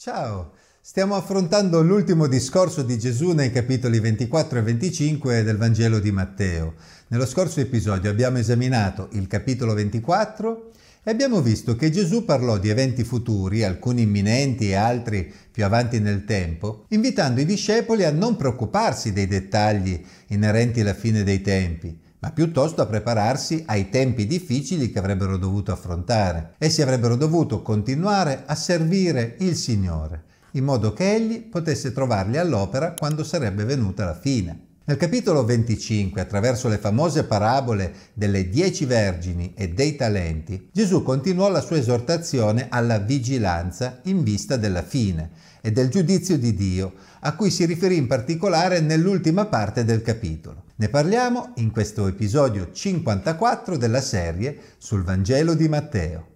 Ciao, stiamo affrontando l'ultimo discorso di Gesù nei capitoli 24 e 25 del Vangelo di Matteo. Nello scorso episodio abbiamo esaminato il capitolo 24 e abbiamo visto che Gesù parlò di eventi futuri, alcuni imminenti e altri più avanti nel tempo, invitando i discepoli a non preoccuparsi dei dettagli inerenti alla fine dei tempi, ma piuttosto a prepararsi ai tempi difficili che avrebbero dovuto affrontare. Essi avrebbero dovuto continuare a servire il Signore, in modo che Egli potesse trovarli all'opera quando sarebbe venuta la fine. Nel capitolo 25, attraverso le famose parabole delle dieci vergini e dei talenti, Gesù continuò la sua esortazione alla vigilanza in vista della fine e del giudizio di Dio, a cui si riferì in particolare nell'ultima parte del capitolo. Ne parliamo in questo episodio 54 della serie sul Vangelo di Matteo.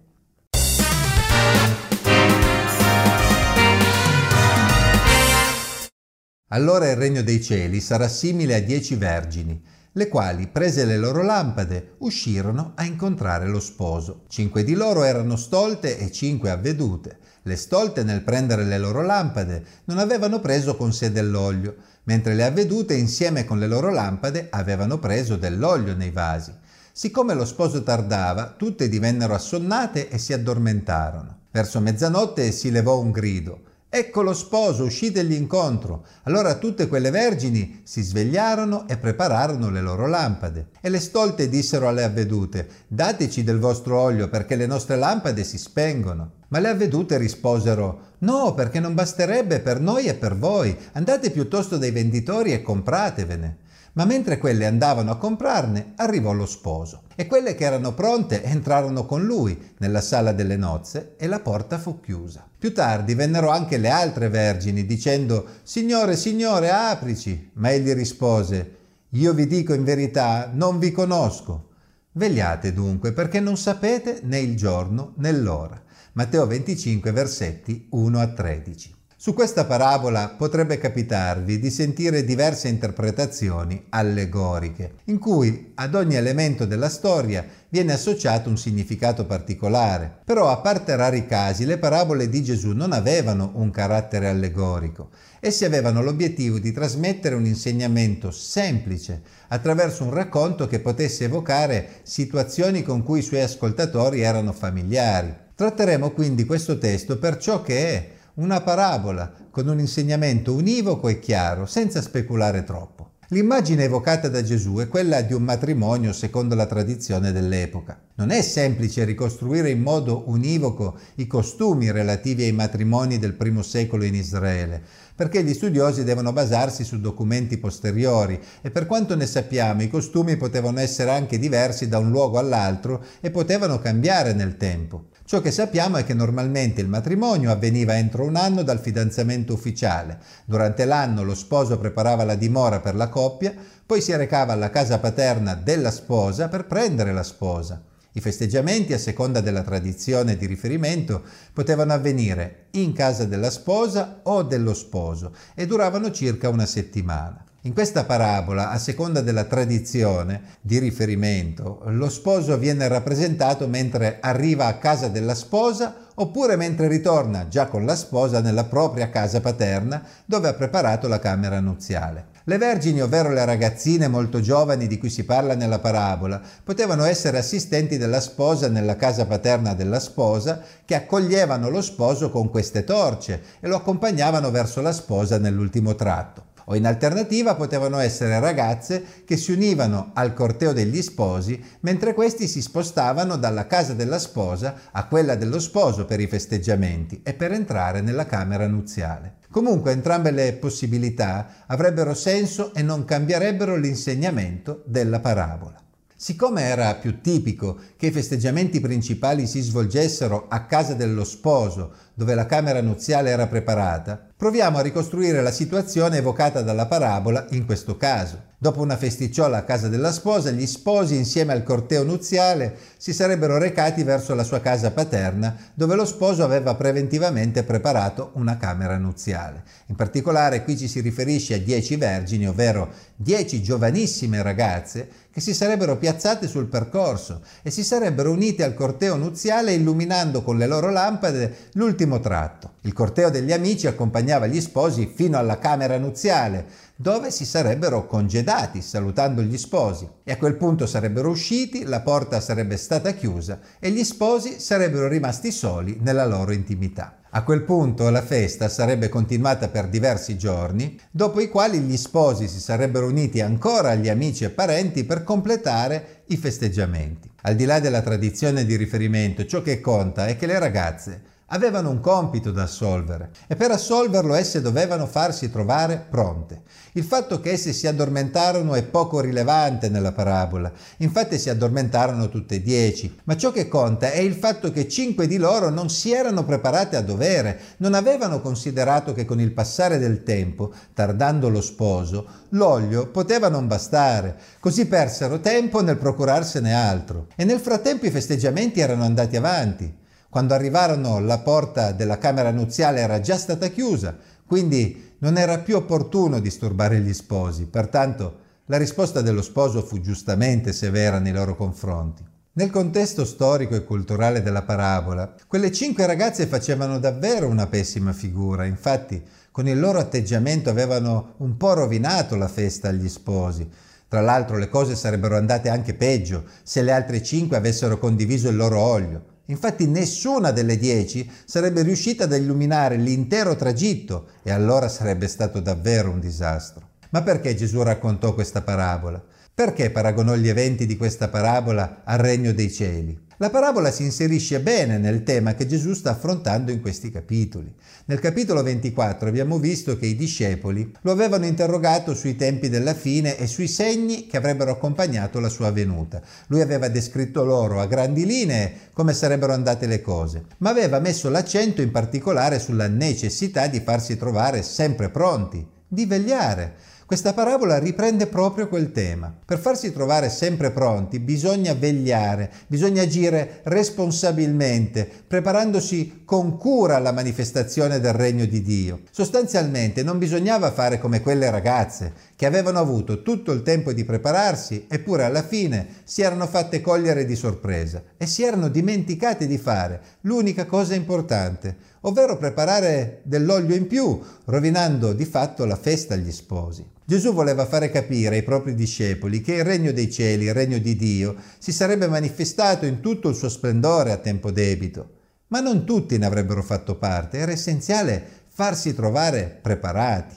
Allora il regno dei cieli sarà simile a dieci vergini, le quali, prese le loro lampade, uscirono a incontrare lo sposo. Cinque di loro erano stolte e cinque avvedute. Le stolte, nel prendere le loro lampade, non avevano preso con sé dell'olio, mentre le avvedute, insieme con le loro lampade, avevano preso dell'olio nei vasi. Siccome lo sposo tardava, tutte divennero assonnate e si addormentarono. Verso mezzanotte si levò un grido. Ecco lo sposo, uscitegli incontro. Allora tutte quelle vergini si svegliarono e prepararono le loro lampade. E le stolte dissero alle avvedute, dateci del vostro olio perché le nostre lampade si spengono. Ma le avvedute risposero, no, perché non basterebbe per noi e per voi. Andate piuttosto dai venditori e compratevene. Ma mentre quelle andavano a comprarne, arrivò lo sposo. E quelle che erano pronte entrarono con lui nella sala delle nozze e la porta fu chiusa. Più tardi vennero anche le altre vergini dicendo Signore, Signore, aprici. Ma egli rispose Io vi dico in verità, non vi conosco. Vegliate dunque, perché non sapete né il giorno né l'ora. Matteo 25, versetti 1 a 13. Su questa parabola potrebbe capitarvi di sentire diverse interpretazioni allegoriche, in cui ad ogni elemento della storia viene associato un significato particolare. Però, a parte rari casi, le parabole di Gesù non avevano un carattere allegorico. Esse avevano l'obiettivo di trasmettere un insegnamento semplice attraverso un racconto che potesse evocare situazioni con cui i suoi ascoltatori erano familiari. Tratteremo quindi questo testo per ciò che è una parabola con un insegnamento univoco e chiaro, senza speculare troppo. L'immagine evocata da Gesù è quella di un matrimonio secondo la tradizione dell'epoca. Non è semplice ricostruire in modo univoco i costumi relativi ai matrimoni del primo secolo in Israele, perché gli studiosi devono basarsi su documenti posteriori e per quanto ne sappiamo i costumi potevano essere anche diversi da un luogo all'altro e potevano cambiare nel tempo. Ciò che sappiamo è che normalmente il matrimonio avveniva entro un anno dal fidanzamento ufficiale. Durante l'anno lo sposo preparava la dimora per la coppia, poi si recava alla casa paterna della sposa per prendere la sposa. I festeggiamenti, a seconda della tradizione di riferimento, potevano avvenire in casa della sposa o dello sposo e duravano circa una settimana. In questa parabola, a seconda della tradizione di riferimento, lo sposo viene rappresentato mentre arriva a casa della sposa oppure mentre ritorna già con la sposa nella propria casa paterna dove ha preparato la camera nuziale. Le vergini, ovvero le ragazzine molto giovani di cui si parla nella parabola, potevano essere assistenti della sposa nella casa paterna della sposa che accoglievano lo sposo con queste torce e lo accompagnavano verso la sposa nell'ultimo tratto o in alternativa potevano essere ragazze che si univano al corteo degli sposi mentre questi si spostavano dalla casa della sposa a quella dello sposo per i festeggiamenti e per entrare nella camera nuziale. Comunque entrambe le possibilità avrebbero senso e non cambierebbero l'insegnamento della parabola. Siccome era più tipico che i festeggiamenti principali si svolgessero a casa dello sposo, dove la camera nuziale era preparata, proviamo a ricostruire la situazione evocata dalla parabola in questo caso. Dopo una festicciola a casa della sposa, gli sposi insieme al corteo nuziale si sarebbero recati verso la sua casa paterna, dove lo sposo aveva preventivamente preparato una camera nuziale. In particolare qui ci si riferisce a dieci vergini, ovvero dieci giovanissime ragazze che si sarebbero piazzate sul percorso e si sarebbero unite al corteo nuziale illuminando con le loro lampade l'ultimo l'ultimo tratto. Il corteo degli amici accompagnava gli sposi fino alla camera nuziale, dove si sarebbero congedati salutando gli sposi e a quel punto sarebbero usciti, la porta sarebbe stata chiusa e gli sposi sarebbero rimasti soli nella loro intimità. A quel punto la festa sarebbe continuata per diversi giorni, dopo i quali gli sposi si sarebbero uniti ancora agli amici e parenti per completare i festeggiamenti. Al di là della tradizione di riferimento, ciò che conta è che le ragazze avevano un compito da assolvere e per assolverlo esse dovevano farsi trovare pronte. Il fatto che esse si addormentarono è poco rilevante nella parabola, infatti si addormentarono tutte e dieci, ma ciò che conta è il fatto che cinque di loro non si erano preparate a dovere, non avevano considerato che con il passare del tempo, tardando lo sposo, l'olio poteva non bastare, così persero tempo nel procurarsene altro. E nel frattempo i festeggiamenti erano andati avanti. Quando arrivarono la porta della camera nuziale era già stata chiusa, quindi non era più opportuno disturbare gli sposi, pertanto la risposta dello sposo fu giustamente severa nei loro confronti. Nel contesto storico e culturale della parabola, quelle cinque ragazze facevano davvero una pessima figura, infatti con il loro atteggiamento avevano un po' rovinato la festa agli sposi. Tra l'altro le cose sarebbero andate anche peggio se le altre cinque avessero condiviso il loro olio. Infatti nessuna delle dieci sarebbe riuscita ad illuminare l'intero tragitto e allora sarebbe stato davvero un disastro. Ma perché Gesù raccontò questa parabola? Perché paragonò gli eventi di questa parabola al regno dei cieli? La parabola si inserisce bene nel tema che Gesù sta affrontando in questi capitoli. Nel capitolo 24 abbiamo visto che i discepoli lo avevano interrogato sui tempi della fine e sui segni che avrebbero accompagnato la sua venuta. Lui aveva descritto loro a grandi linee come sarebbero andate le cose, ma aveva messo l'accento in particolare sulla necessità di farsi trovare sempre pronti, di vegliare questa parabola riprende proprio quel tema. Per farsi trovare sempre pronti bisogna vegliare, bisogna agire responsabilmente, preparandosi con cura alla manifestazione del regno di Dio. Sostanzialmente non bisognava fare come quelle ragazze che avevano avuto tutto il tempo di prepararsi eppure alla fine si erano fatte cogliere di sorpresa e si erano dimenticate di fare l'unica cosa importante, ovvero preparare dell'olio in più, rovinando di fatto la festa agli sposi. Gesù voleva fare capire ai propri discepoli che il regno dei cieli, il regno di Dio, si sarebbe manifestato in tutto il suo splendore a tempo debito. Ma non tutti ne avrebbero fatto parte, era essenziale farsi trovare preparati.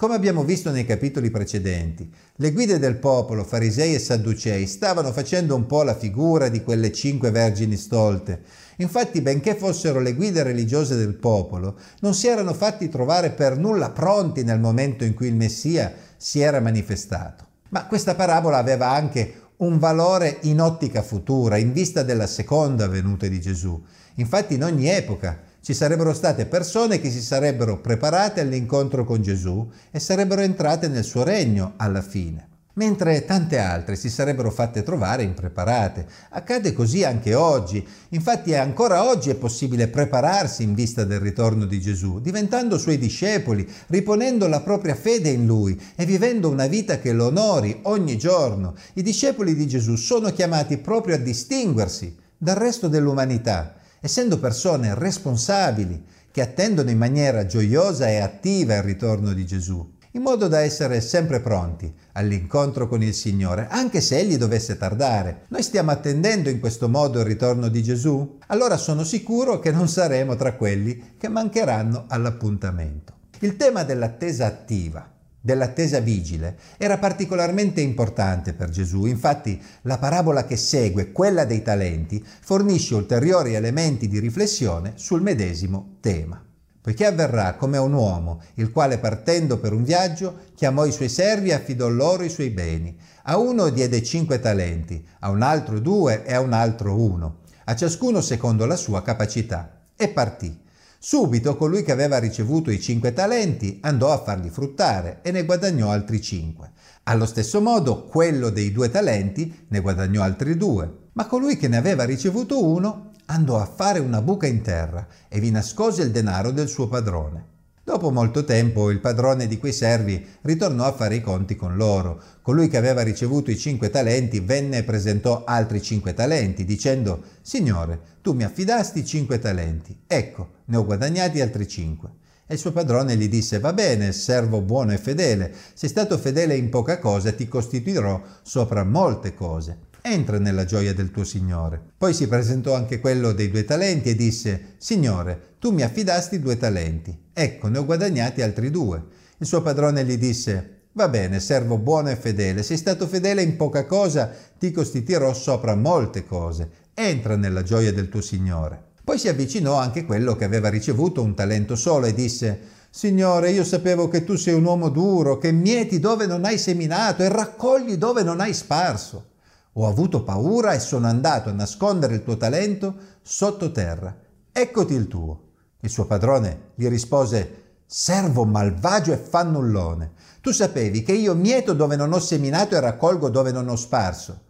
Come abbiamo visto nei capitoli precedenti, le guide del popolo, farisei e sadducei, stavano facendo un po' la figura di quelle cinque vergini stolte Infatti, benché fossero le guide religiose del popolo, non si erano fatti trovare per nulla pronti nel momento in cui il Messia si era manifestato. Ma questa parabola aveva anche un valore in ottica futura, in vista della seconda venuta di Gesù. Infatti in ogni epoca ci sarebbero state persone che si sarebbero preparate all'incontro con Gesù e sarebbero entrate nel suo regno alla fine mentre tante altre si sarebbero fatte trovare impreparate. Accade così anche oggi. Infatti ancora oggi è possibile prepararsi in vista del ritorno di Gesù, diventando suoi discepoli, riponendo la propria fede in lui e vivendo una vita che lo onori ogni giorno. I discepoli di Gesù sono chiamati proprio a distinguersi dal resto dell'umanità, essendo persone responsabili che attendono in maniera gioiosa e attiva il ritorno di Gesù in modo da essere sempre pronti all'incontro con il Signore, anche se Egli dovesse tardare. Noi stiamo attendendo in questo modo il ritorno di Gesù? Allora sono sicuro che non saremo tra quelli che mancheranno all'appuntamento. Il tema dell'attesa attiva dell'attesa vigile era particolarmente importante per Gesù. Infatti la parabola che segue, quella dei talenti, fornisce ulteriori elementi di riflessione sul medesimo tema poiché avverrà come un uomo, il quale partendo per un viaggio chiamò i suoi servi e affidò loro i suoi beni. A uno diede cinque talenti, a un altro due e a un altro uno, a ciascuno secondo la sua capacità, e partì. Subito colui che aveva ricevuto i cinque talenti andò a farli fruttare e ne guadagnò altri cinque. Allo stesso modo quello dei due talenti ne guadagnò altri due, ma colui che ne aveva ricevuto uno andò a fare una buca in terra e vi nascose il denaro del suo padrone. Dopo molto tempo il padrone di quei servi ritornò a fare i conti con loro. Colui che aveva ricevuto i cinque talenti venne e presentò altri cinque talenti, dicendo Signore, tu mi affidasti cinque talenti, ecco, ne ho guadagnati altri cinque. E il suo padrone gli disse Va bene, servo buono e fedele, sei stato fedele in poca cosa, ti costituirò sopra molte cose entra nella gioia del tuo Signore. Poi si presentò anche quello dei due talenti e disse, Signore, tu mi affidasti due talenti, ecco, ne ho guadagnati altri due. Il suo padrone gli disse, Va bene, servo buono e fedele, sei stato fedele in poca cosa, ti costituirò sopra molte cose. Entra nella gioia del tuo Signore. Poi si avvicinò anche quello che aveva ricevuto un talento solo e disse, Signore, io sapevo che tu sei un uomo duro, che mieti dove non hai seminato e raccogli dove non hai sparso. Ho avuto paura e sono andato a nascondere il tuo talento sottoterra. Eccoti il tuo. Il suo padrone gli rispose Servo malvagio e fannullone. Tu sapevi che io mieto dove non ho seminato e raccolgo dove non ho sparso.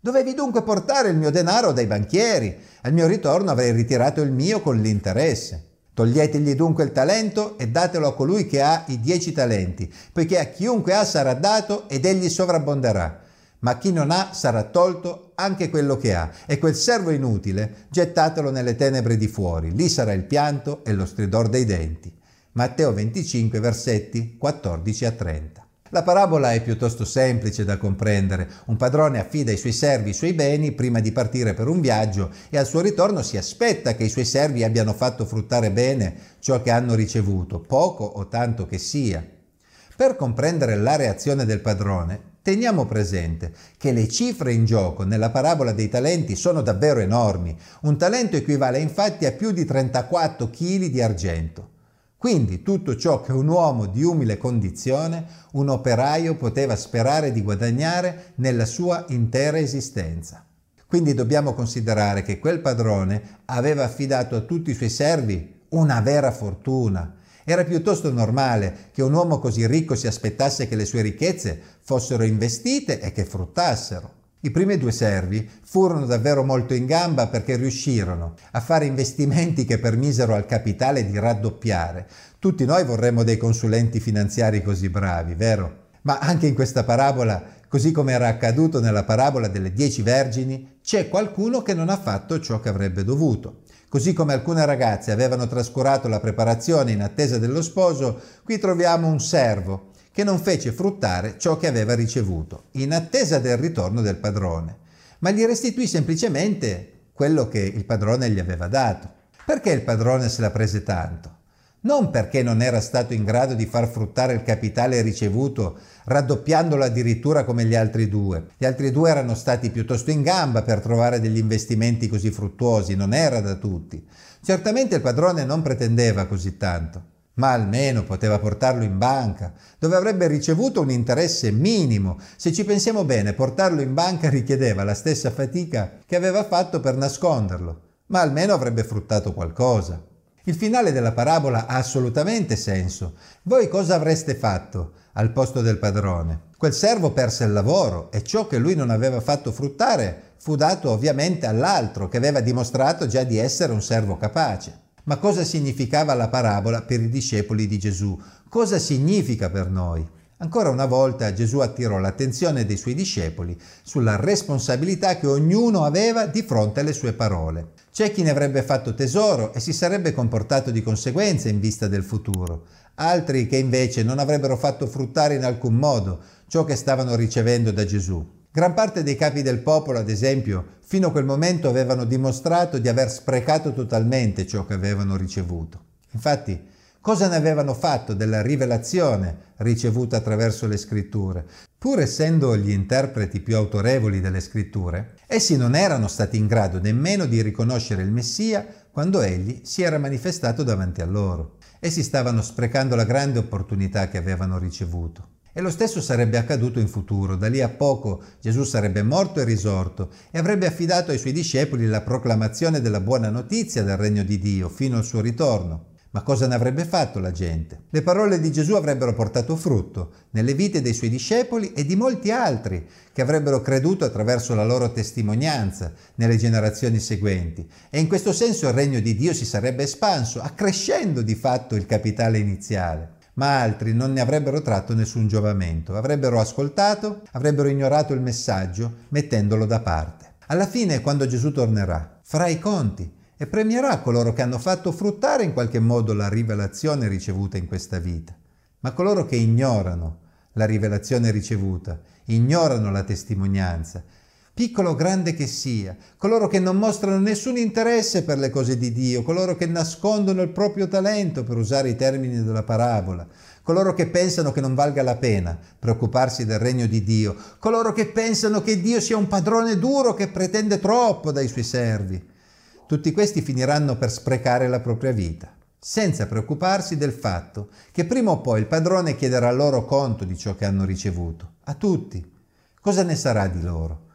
Dovevi dunque portare il mio denaro dai banchieri. Al mio ritorno avrei ritirato il mio con l'interesse. Toglietegli dunque il talento e datelo a colui che ha i dieci talenti, poiché a chiunque ha sarà dato ed egli sovrabbonderà ma chi non ha sarà tolto anche quello che ha, e quel servo inutile gettatelo nelle tenebre di fuori, lì sarà il pianto e lo stridor dei denti. Matteo 25, versetti 14 a 30. La parabola è piuttosto semplice da comprendere. Un padrone affida ai suoi servi i suoi beni prima di partire per un viaggio e al suo ritorno si aspetta che i suoi servi abbiano fatto fruttare bene ciò che hanno ricevuto, poco o tanto che sia. Per comprendere la reazione del padrone, Teniamo presente che le cifre in gioco nella parabola dei talenti sono davvero enormi. Un talento equivale infatti a più di 34 kg di argento. Quindi tutto ciò che un uomo di umile condizione, un operaio, poteva sperare di guadagnare nella sua intera esistenza. Quindi dobbiamo considerare che quel padrone aveva affidato a tutti i suoi servi una vera fortuna era piuttosto normale che un uomo così ricco si aspettasse che le sue ricchezze fossero investite e che fruttassero. I primi due servi furono davvero molto in gamba perché riuscirono a fare investimenti che permisero al capitale di raddoppiare. Tutti noi vorremmo dei consulenti finanziari così bravi, vero? Ma anche in questa parabola, così come era accaduto nella parabola delle dieci vergini, c'è qualcuno che non ha fatto ciò che avrebbe dovuto. Così come alcune ragazze avevano trascurato la preparazione in attesa dello sposo, qui troviamo un servo che non fece fruttare ciò che aveva ricevuto, in attesa del ritorno del padrone, ma gli restituì semplicemente quello che il padrone gli aveva dato. Perché il padrone se la prese tanto? Non perché non era stato in grado di far fruttare il capitale ricevuto, raddoppiandolo addirittura come gli altri due. Gli altri due erano stati piuttosto in gamba per trovare degli investimenti così fruttuosi, non era da tutti. Certamente il padrone non pretendeva così tanto, ma almeno poteva portarlo in banca, dove avrebbe ricevuto un interesse minimo. Se ci pensiamo bene, portarlo in banca richiedeva la stessa fatica che aveva fatto per nasconderlo, ma almeno avrebbe fruttato qualcosa. Il finale della parabola ha assolutamente senso. Voi cosa avreste fatto al posto del padrone? Quel servo perse il lavoro e ciò che lui non aveva fatto fruttare fu dato ovviamente all'altro che aveva dimostrato già di essere un servo capace. Ma cosa significava la parabola per i discepoli di Gesù? Cosa significa per noi? Ancora una volta Gesù attirò l'attenzione dei suoi discepoli sulla responsabilità che ognuno aveva di fronte alle sue parole. C'è chi ne avrebbe fatto tesoro e si sarebbe comportato di conseguenza in vista del futuro, altri che invece non avrebbero fatto fruttare in alcun modo ciò che stavano ricevendo da Gesù. Gran parte dei capi del popolo, ad esempio, fino a quel momento avevano dimostrato di aver sprecato totalmente ciò che avevano ricevuto. Infatti, Cosa ne avevano fatto della rivelazione ricevuta attraverso le scritture? Pur essendo gli interpreti più autorevoli delle scritture, essi non erano stati in grado nemmeno di riconoscere il Messia quando egli si era manifestato davanti a loro. Essi stavano sprecando la grande opportunità che avevano ricevuto. E lo stesso sarebbe accaduto in futuro. Da lì a poco Gesù sarebbe morto e risorto e avrebbe affidato ai suoi discepoli la proclamazione della buona notizia del regno di Dio fino al suo ritorno. Ma cosa ne avrebbe fatto la gente? Le parole di Gesù avrebbero portato frutto nelle vite dei suoi discepoli e di molti altri che avrebbero creduto attraverso la loro testimonianza nelle generazioni seguenti. E in questo senso il regno di Dio si sarebbe espanso, accrescendo di fatto il capitale iniziale ma altri non ne avrebbero tratto nessun giovamento, avrebbero ascoltato, avrebbero ignorato il messaggio, mettendolo da parte. Alla fine, quando Gesù tornerà, farà i conti e premierà coloro che hanno fatto fruttare in qualche modo la rivelazione ricevuta in questa vita. Ma coloro che ignorano la rivelazione ricevuta, ignorano la testimonianza, piccolo o grande che sia, coloro che non mostrano nessun interesse per le cose di Dio, coloro che nascondono il proprio talento, per usare i termini della parabola, coloro che pensano che non valga la pena preoccuparsi del regno di Dio, coloro che pensano che Dio sia un padrone duro che pretende troppo dai suoi servi. Tutti questi finiranno per sprecare la propria vita, senza preoccuparsi del fatto che prima o poi il padrone chiederà loro conto di ciò che hanno ricevuto, a tutti. Cosa ne sarà di loro?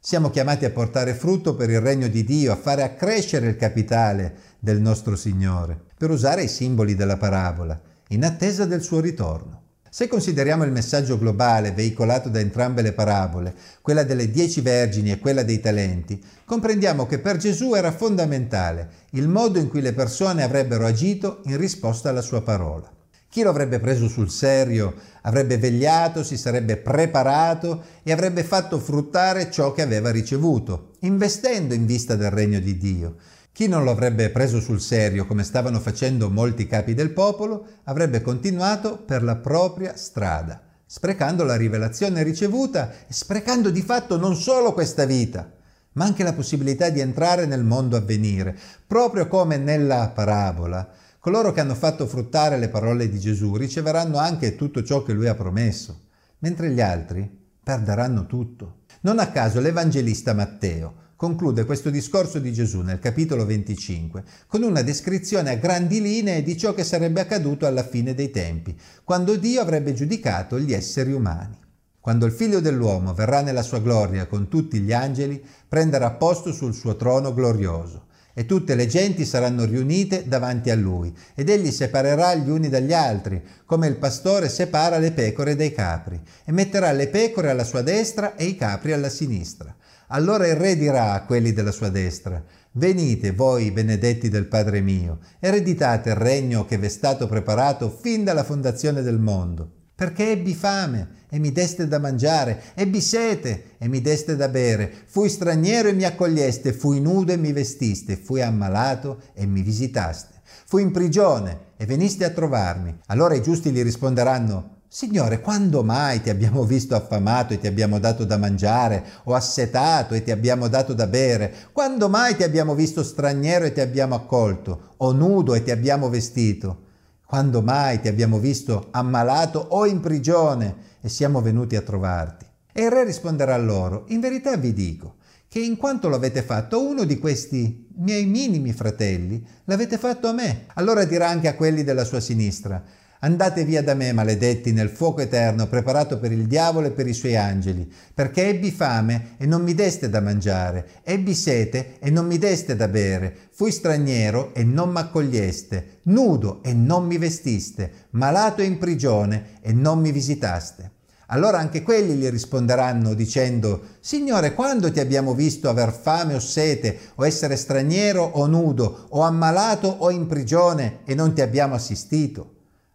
Siamo chiamati a portare frutto per il regno di Dio, a fare accrescere il capitale del nostro Signore, per usare i simboli della parabola, in attesa del suo ritorno. Se consideriamo il messaggio globale veicolato da entrambe le parabole, quella delle dieci vergini e quella dei talenti, comprendiamo che per Gesù era fondamentale il modo in cui le persone avrebbero agito in risposta alla sua parola. Chi lo avrebbe preso sul serio avrebbe vegliato, si sarebbe preparato e avrebbe fatto fruttare ciò che aveva ricevuto, investendo in vista del regno di Dio. Chi non lo avrebbe preso sul serio, come stavano facendo molti capi del popolo, avrebbe continuato per la propria strada, sprecando la rivelazione ricevuta e sprecando di fatto non solo questa vita, ma anche la possibilità di entrare nel mondo a venire, proprio come nella parabola Coloro che hanno fatto fruttare le parole di Gesù riceveranno anche tutto ciò che lui ha promesso, mentre gli altri perderanno tutto. Non a caso l'Evangelista Matteo conclude questo discorso di Gesù nel capitolo 25 con una descrizione a grandi linee di ciò che sarebbe accaduto alla fine dei tempi, quando Dio avrebbe giudicato gli esseri umani. Quando il figlio dell'uomo verrà nella sua gloria con tutti gli angeli, prenderà posto sul suo trono glorioso e tutte le genti saranno riunite davanti a lui, ed egli separerà gli uni dagli altri, come il pastore separa le pecore dai capri, e metterà le pecore alla sua destra e i capri alla sinistra. Allora il re dirà a quelli della sua destra, Venite voi benedetti del Padre mio, ereditate il regno che vi è stato preparato fin dalla fondazione del mondo. Perché ebbi fame e mi deste da mangiare, ebbi sete e mi deste da bere, fui straniero e mi accoglieste, fui nudo e mi vestiste, fui ammalato e mi visitaste, fui in prigione e veniste a trovarmi. Allora i giusti gli risponderanno, Signore, quando mai ti abbiamo visto affamato e ti abbiamo dato da mangiare, o assetato e ti abbiamo dato da bere? Quando mai ti abbiamo visto straniero e ti abbiamo accolto, o nudo e ti abbiamo vestito? Quando mai ti abbiamo visto ammalato o in prigione e siamo venuti a trovarti? E il re risponderà loro, in verità vi dico, che in quanto l'avete fatto uno di questi miei minimi fratelli, l'avete fatto a me. Allora dirà anche a quelli della sua sinistra, Andate via da me, maledetti, nel fuoco eterno preparato per il diavolo e per i suoi angeli, perché ebbi fame e non mi deste da mangiare, ebbi sete e non mi deste da bere, fui straniero e non m'accoglieste, nudo e non mi vestiste, malato e in prigione e non mi visitaste. Allora anche quelli gli risponderanno dicendo, Signore, quando ti abbiamo visto aver fame o sete, o essere straniero o nudo, o ammalato o in prigione, e non ti abbiamo assistito?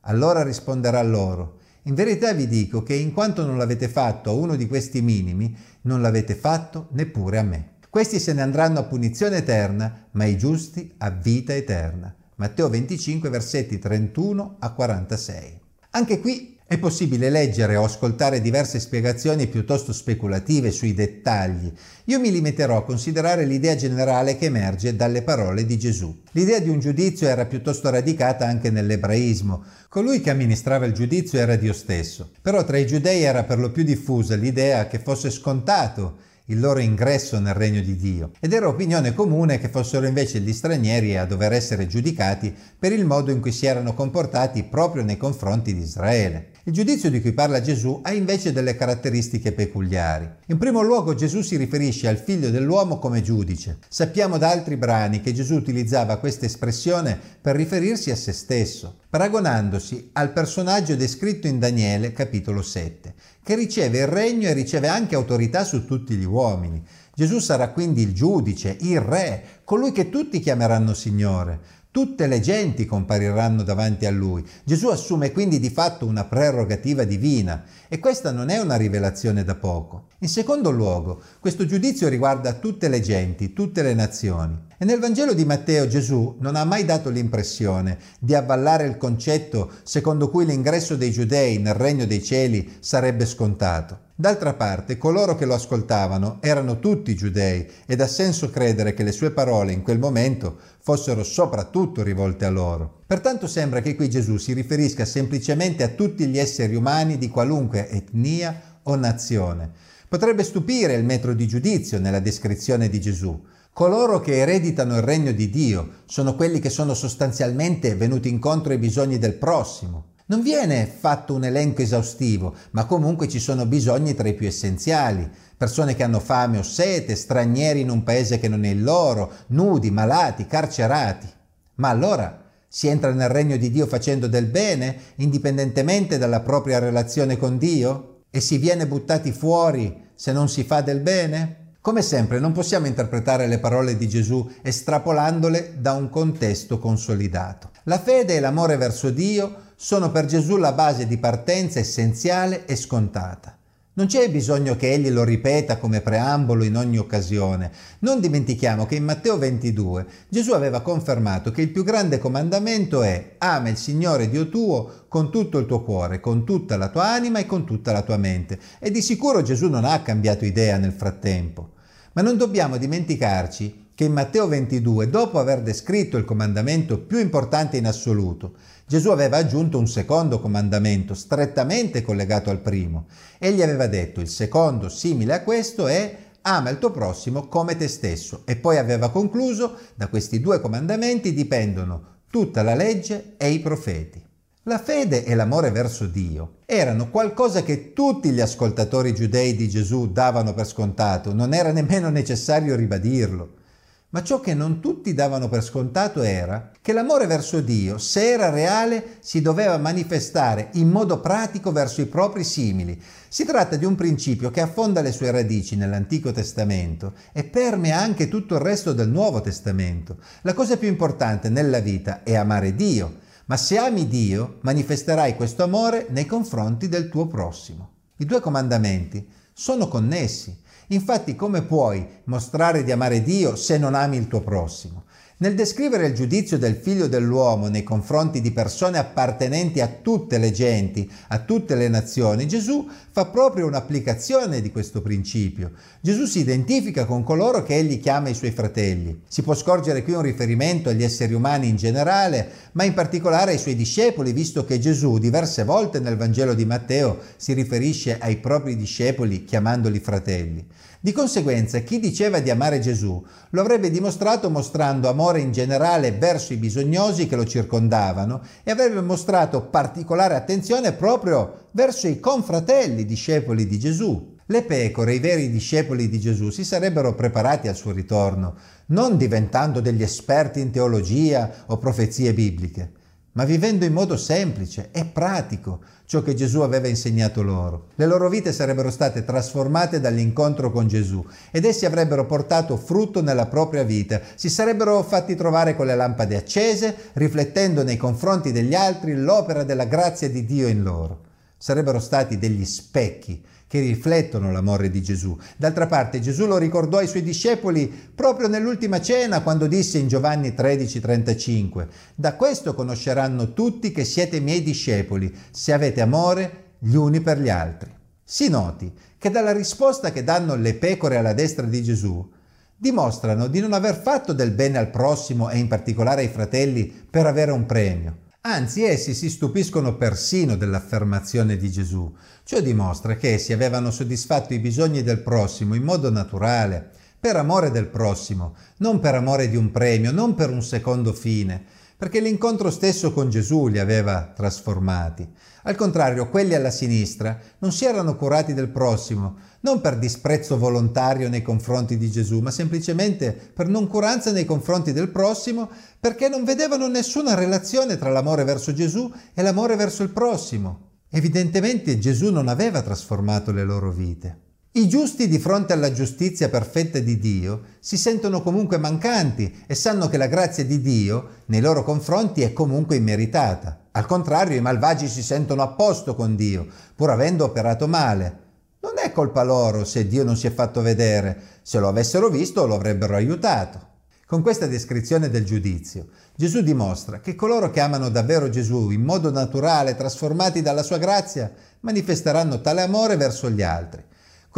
Allora risponderà loro, in verità vi dico che in quanto non l'avete fatto a uno di questi minimi, non l'avete fatto neppure a me. Questi se ne andranno a punizione eterna, ma i giusti a vita eterna. Matteo 25 versetti 31 a 46. Anche qui è possibile leggere o ascoltare diverse spiegazioni piuttosto speculative sui dettagli. Io mi limiterò a considerare l'idea generale che emerge dalle parole di Gesù. L'idea di un giudizio era piuttosto radicata anche nell'ebraismo. Colui che amministrava il giudizio era Dio stesso. Però tra i giudei era per lo più diffusa l'idea che fosse scontato il loro ingresso nel regno di Dio ed era opinione comune che fossero invece gli stranieri a dover essere giudicati per il modo in cui si erano comportati proprio nei confronti di Israele. Il giudizio di cui parla Gesù ha invece delle caratteristiche peculiari. In primo luogo Gesù si riferisce al figlio dell'uomo come giudice. Sappiamo da altri brani che Gesù utilizzava questa espressione per riferirsi a se stesso, paragonandosi al personaggio descritto in Daniele capitolo 7, che riceve il regno e riceve anche autorità su tutti gli uomini. Gesù sarà quindi il giudice, il re, colui che tutti chiameranno Signore. Tutte le genti compariranno davanti a lui. Gesù assume quindi di fatto una prerogativa divina e questa non è una rivelazione da poco. In secondo luogo, questo giudizio riguarda tutte le genti, tutte le nazioni. E nel Vangelo di Matteo Gesù non ha mai dato l'impressione di avvallare il concetto secondo cui l'ingresso dei giudei nel regno dei cieli sarebbe scontato. D'altra parte, coloro che lo ascoltavano erano tutti giudei ed ha senso credere che le sue parole in quel momento fossero soprattutto rivolte a loro. Pertanto sembra che qui Gesù si riferisca semplicemente a tutti gli esseri umani di qualunque etnia o nazione. Potrebbe stupire il metro di giudizio nella descrizione di Gesù. Coloro che ereditano il regno di Dio sono quelli che sono sostanzialmente venuti incontro ai bisogni del prossimo. Non viene fatto un elenco esaustivo, ma comunque ci sono bisogni tra i più essenziali. Persone che hanno fame o sete, stranieri in un paese che non è il loro, nudi, malati, carcerati. Ma allora si entra nel regno di Dio facendo del bene, indipendentemente dalla propria relazione con Dio? E si viene buttati fuori se non si fa del bene? Come sempre non possiamo interpretare le parole di Gesù estrapolandole da un contesto consolidato. La fede e l'amore verso Dio sono per Gesù la base di partenza essenziale e scontata. Non c'è bisogno che egli lo ripeta come preambolo in ogni occasione. Non dimentichiamo che in Matteo 22 Gesù aveva confermato che il più grande comandamento è ama il Signore Dio tuo con tutto il tuo cuore, con tutta la tua anima e con tutta la tua mente. E di sicuro Gesù non ha cambiato idea nel frattempo. Ma non dobbiamo dimenticarci che in Matteo 22, dopo aver descritto il comandamento più importante in assoluto, Gesù aveva aggiunto un secondo comandamento strettamente collegato al primo. Egli aveva detto il secondo simile a questo è ama il tuo prossimo come te stesso e poi aveva concluso da questi due comandamenti dipendono tutta la legge e i profeti. La fede e l'amore verso Dio erano qualcosa che tutti gli ascoltatori giudei di Gesù davano per scontato, non era nemmeno necessario ribadirlo. Ma ciò che non tutti davano per scontato era che l'amore verso Dio, se era reale, si doveva manifestare in modo pratico verso i propri simili. Si tratta di un principio che affonda le sue radici nell'Antico Testamento e permea anche tutto il resto del Nuovo Testamento. La cosa più importante nella vita è amare Dio, ma se ami Dio manifesterai questo amore nei confronti del tuo prossimo. I due comandamenti sono connessi Infatti come puoi mostrare di amare Dio se non ami il tuo prossimo? Nel descrivere il giudizio del figlio dell'uomo nei confronti di persone appartenenti a tutte le genti, a tutte le nazioni, Gesù fa proprio un'applicazione di questo principio. Gesù si identifica con coloro che egli chiama i suoi fratelli. Si può scorgere qui un riferimento agli esseri umani in generale, ma in particolare ai suoi discepoli, visto che Gesù diverse volte nel Vangelo di Matteo si riferisce ai propri discepoli chiamandoli fratelli. Di conseguenza, chi diceva di amare Gesù lo avrebbe dimostrato mostrando amore in generale verso i bisognosi che lo circondavano e avrebbe mostrato particolare attenzione proprio verso i confratelli discepoli di Gesù. Le pecore, i veri discepoli di Gesù, si sarebbero preparati al suo ritorno, non diventando degli esperti in teologia o profezie bibliche, ma vivendo in modo semplice e pratico ciò che Gesù aveva insegnato loro. Le loro vite sarebbero state trasformate dall'incontro con Gesù ed essi avrebbero portato frutto nella propria vita, si sarebbero fatti trovare con le lampade accese, riflettendo nei confronti degli altri l'opera della grazia di Dio in loro. Sarebbero stati degli specchi che riflettono l'amore di Gesù. D'altra parte Gesù lo ricordò ai suoi discepoli proprio nell'ultima cena quando disse in Giovanni 13:35, da questo conosceranno tutti che siete miei discepoli, se avete amore gli uni per gli altri. Si noti che dalla risposta che danno le pecore alla destra di Gesù, dimostrano di non aver fatto del bene al prossimo e in particolare ai fratelli per avere un premio. Anzi, essi si stupiscono persino dell'affermazione di Gesù. Ciò dimostra che essi avevano soddisfatto i bisogni del prossimo in modo naturale, per amore del prossimo, non per amore di un premio, non per un secondo fine, perché l'incontro stesso con Gesù li aveva trasformati. Al contrario, quelli alla sinistra non si erano curati del prossimo, non per disprezzo volontario nei confronti di Gesù, ma semplicemente per noncuranza nei confronti del prossimo, perché non vedevano nessuna relazione tra l'amore verso Gesù e l'amore verso il prossimo. Evidentemente Gesù non aveva trasformato le loro vite. I giusti di fronte alla giustizia perfetta di Dio si sentono comunque mancanti e sanno che la grazia di Dio nei loro confronti è comunque immeritata. Al contrario, i malvagi si sentono a posto con Dio, pur avendo operato male. Non è colpa loro se Dio non si è fatto vedere, se lo avessero visto lo avrebbero aiutato. Con questa descrizione del giudizio, Gesù dimostra che coloro che amano davvero Gesù in modo naturale, trasformati dalla sua grazia, manifesteranno tale amore verso gli altri.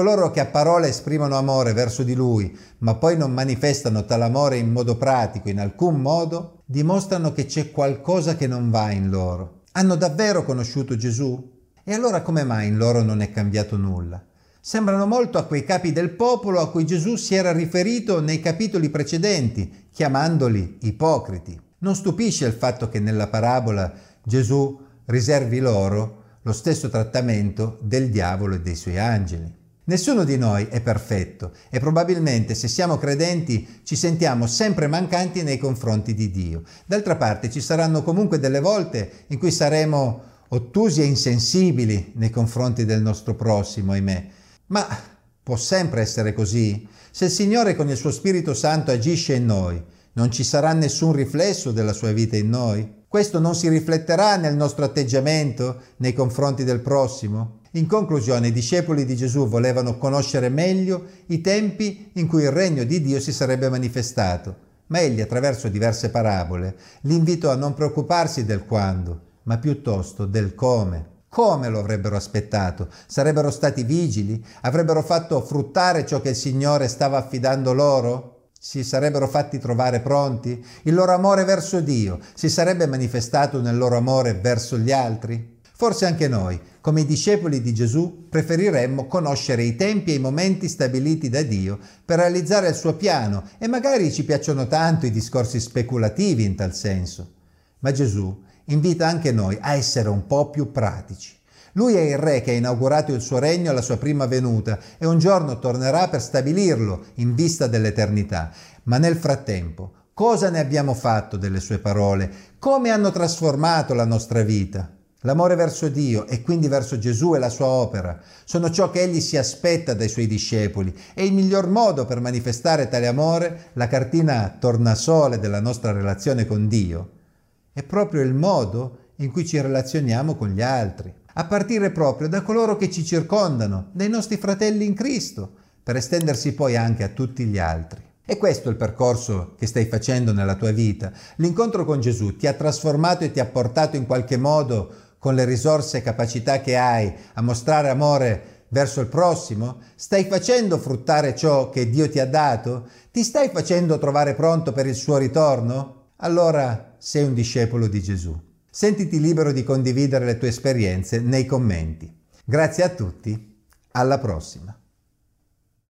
Coloro che a parole esprimono amore verso di Lui, ma poi non manifestano tal amore in modo pratico, in alcun modo, dimostrano che c'è qualcosa che non va in loro. Hanno davvero conosciuto Gesù? E allora come mai in loro non è cambiato nulla? Sembrano molto a quei capi del popolo a cui Gesù si era riferito nei capitoli precedenti, chiamandoli ipocriti. Non stupisce il fatto che nella parabola Gesù riservi loro lo stesso trattamento del diavolo e dei suoi angeli. Nessuno di noi è perfetto e probabilmente se siamo credenti ci sentiamo sempre mancanti nei confronti di Dio. D'altra parte ci saranno comunque delle volte in cui saremo ottusi e insensibili nei confronti del nostro prossimo, ahimè. Ma può sempre essere così? Se il Signore con il suo Spirito Santo agisce in noi, non ci sarà nessun riflesso della sua vita in noi? Questo non si rifletterà nel nostro atteggiamento nei confronti del prossimo? In conclusione, i discepoli di Gesù volevano conoscere meglio i tempi in cui il regno di Dio si sarebbe manifestato, ma egli attraverso diverse parabole li invitò a non preoccuparsi del quando, ma piuttosto del come. Come lo avrebbero aspettato? Sarebbero stati vigili? Avrebbero fatto fruttare ciò che il Signore stava affidando loro? Si sarebbero fatti trovare pronti? Il loro amore verso Dio si sarebbe manifestato nel loro amore verso gli altri? Forse anche noi, come i discepoli di Gesù, preferiremmo conoscere i tempi e i momenti stabiliti da Dio per realizzare il suo piano e magari ci piacciono tanto i discorsi speculativi in tal senso. Ma Gesù invita anche noi a essere un po' più pratici. Lui è il re che ha inaugurato il suo regno alla sua prima venuta e un giorno tornerà per stabilirlo in vista dell'eternità. Ma nel frattempo, cosa ne abbiamo fatto delle sue parole? Come hanno trasformato la nostra vita? L'amore verso Dio e quindi verso Gesù e la sua opera sono ciò che egli si aspetta dai suoi discepoli e il miglior modo per manifestare tale amore, la cartina tornasole della nostra relazione con Dio, è proprio il modo in cui ci relazioniamo con gli altri, a partire proprio da coloro che ci circondano, dai nostri fratelli in Cristo, per estendersi poi anche a tutti gli altri. E questo è il percorso che stai facendo nella tua vita. L'incontro con Gesù ti ha trasformato e ti ha portato in qualche modo con le risorse e capacità che hai a mostrare amore verso il prossimo? Stai facendo fruttare ciò che Dio ti ha dato? Ti stai facendo trovare pronto per il suo ritorno? Allora sei un discepolo di Gesù. Sentiti libero di condividere le tue esperienze nei commenti. Grazie a tutti, alla prossima.